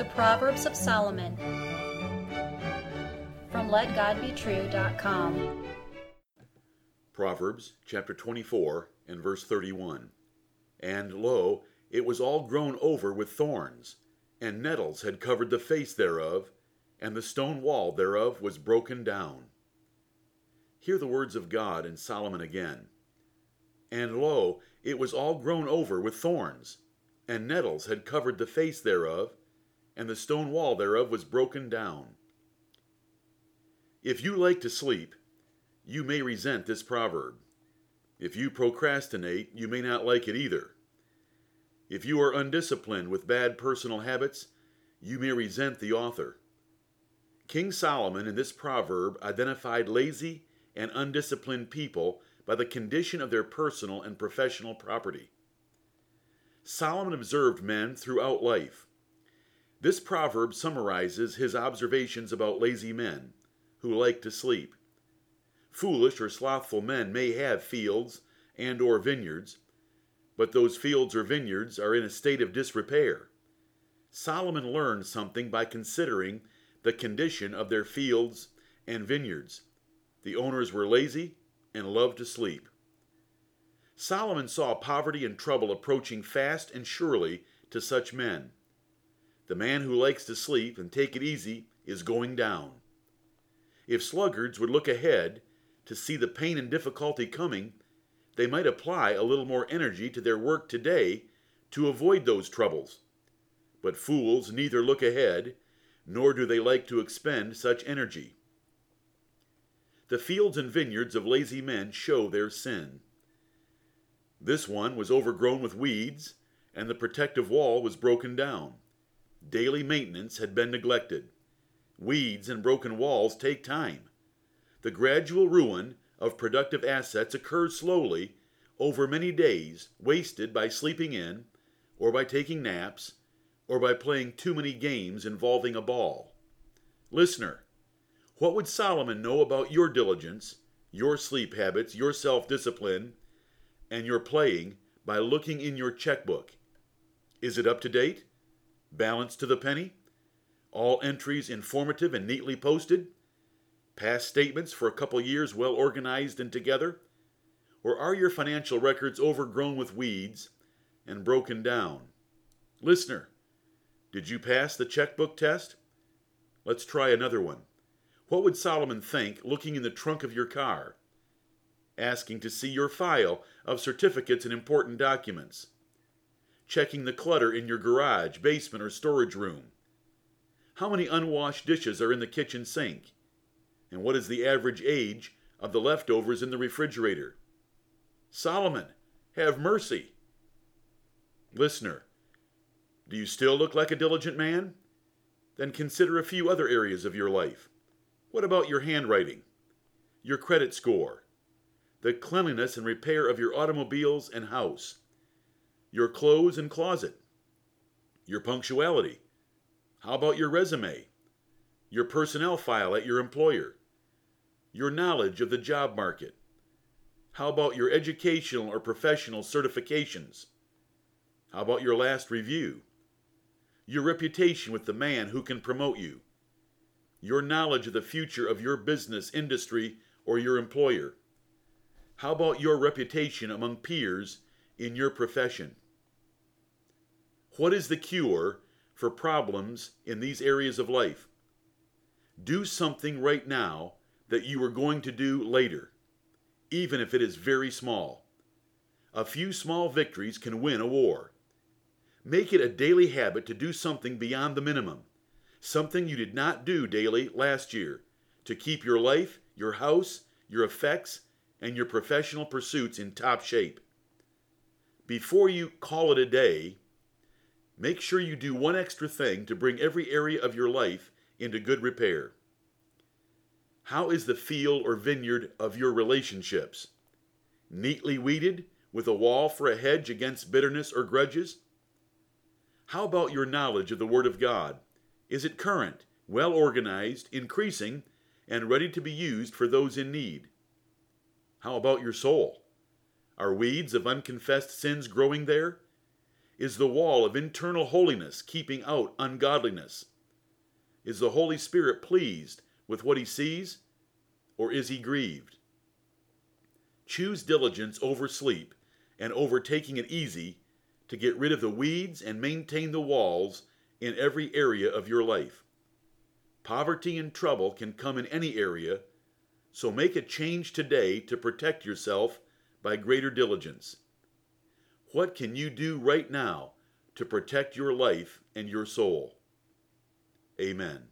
The Proverbs of Solomon from LetGodBetrue.com. Proverbs chapter 24 and verse 31. And lo, it was all grown over with thorns, and nettles had covered the face thereof, and the stone wall thereof was broken down. Hear the words of God in Solomon again. And lo, it was all grown over with thorns, and nettles had covered the face thereof, and the stone wall thereof was broken down. If you like to sleep, you may resent this proverb. If you procrastinate, you may not like it either. If you are undisciplined with bad personal habits, you may resent the author. King Solomon in this proverb identified lazy and undisciplined people by the condition of their personal and professional property. Solomon observed men throughout life. This proverb summarizes his observations about lazy men who like to sleep. Foolish or slothful men may have fields and or vineyards, but those fields or vineyards are in a state of disrepair. Solomon learned something by considering the condition of their fields and vineyards. The owners were lazy and loved to sleep. Solomon saw poverty and trouble approaching fast and surely to such men. The man who likes to sleep and take it easy is going down. If sluggards would look ahead to see the pain and difficulty coming, they might apply a little more energy to their work today to avoid those troubles. But fools neither look ahead, nor do they like to expend such energy. The fields and vineyards of lazy men show their sin. This one was overgrown with weeds, and the protective wall was broken down. Daily maintenance had been neglected. Weeds and broken walls take time. The gradual ruin of productive assets occurs slowly over many days, wasted by sleeping in, or by taking naps, or by playing too many games involving a ball. Listener, what would Solomon know about your diligence, your sleep habits, your self discipline, and your playing by looking in your checkbook? Is it up to date? Balanced to the penny? All entries informative and neatly posted? Past statements for a couple years well organized and together? Or are your financial records overgrown with weeds and broken down? Listener, did you pass the checkbook test? Let's try another one. What would Solomon think looking in the trunk of your car? Asking to see your file of certificates and important documents? Checking the clutter in your garage, basement, or storage room? How many unwashed dishes are in the kitchen sink? And what is the average age of the leftovers in the refrigerator? Solomon, have mercy. Listener, do you still look like a diligent man? Then consider a few other areas of your life. What about your handwriting, your credit score, the cleanliness and repair of your automobiles and house, your clothes and closet, your punctuality? How about your resume, your personnel file at your employer, your knowledge of the job market? How about your educational or professional certifications? How about your last review? Your reputation with the man who can promote you? Your knowledge of the future of your business, industry, or your employer? How about your reputation among peers in your profession? What is the cure for problems in these areas of life? Do something right now that you are going to do later, even if it is very small. A few small victories can win a war. Make it a daily habit to do something beyond the minimum, something you did not do daily last year, to keep your life, your house, your effects, and your professional pursuits in top shape. Before you call it a day, make sure you do one extra thing to bring every area of your life into good repair. How is the field or vineyard of your relationships? Neatly weeded, with a wall for a hedge against bitterness or grudges? How about your knowledge of the Word of God? Is it current, well organized, increasing, and ready to be used for those in need? How about your soul? Are weeds of unconfessed sins growing there? Is the wall of internal holiness keeping out ungodliness? Is the Holy Spirit pleased with what he sees, or is he grieved? Choose diligence over sleep and over taking it easy to get rid of the weeds and maintain the walls in every area of your life. Poverty and trouble can come in any area, so make a change today to protect yourself by greater diligence. What can you do right now to protect your life and your soul? Amen.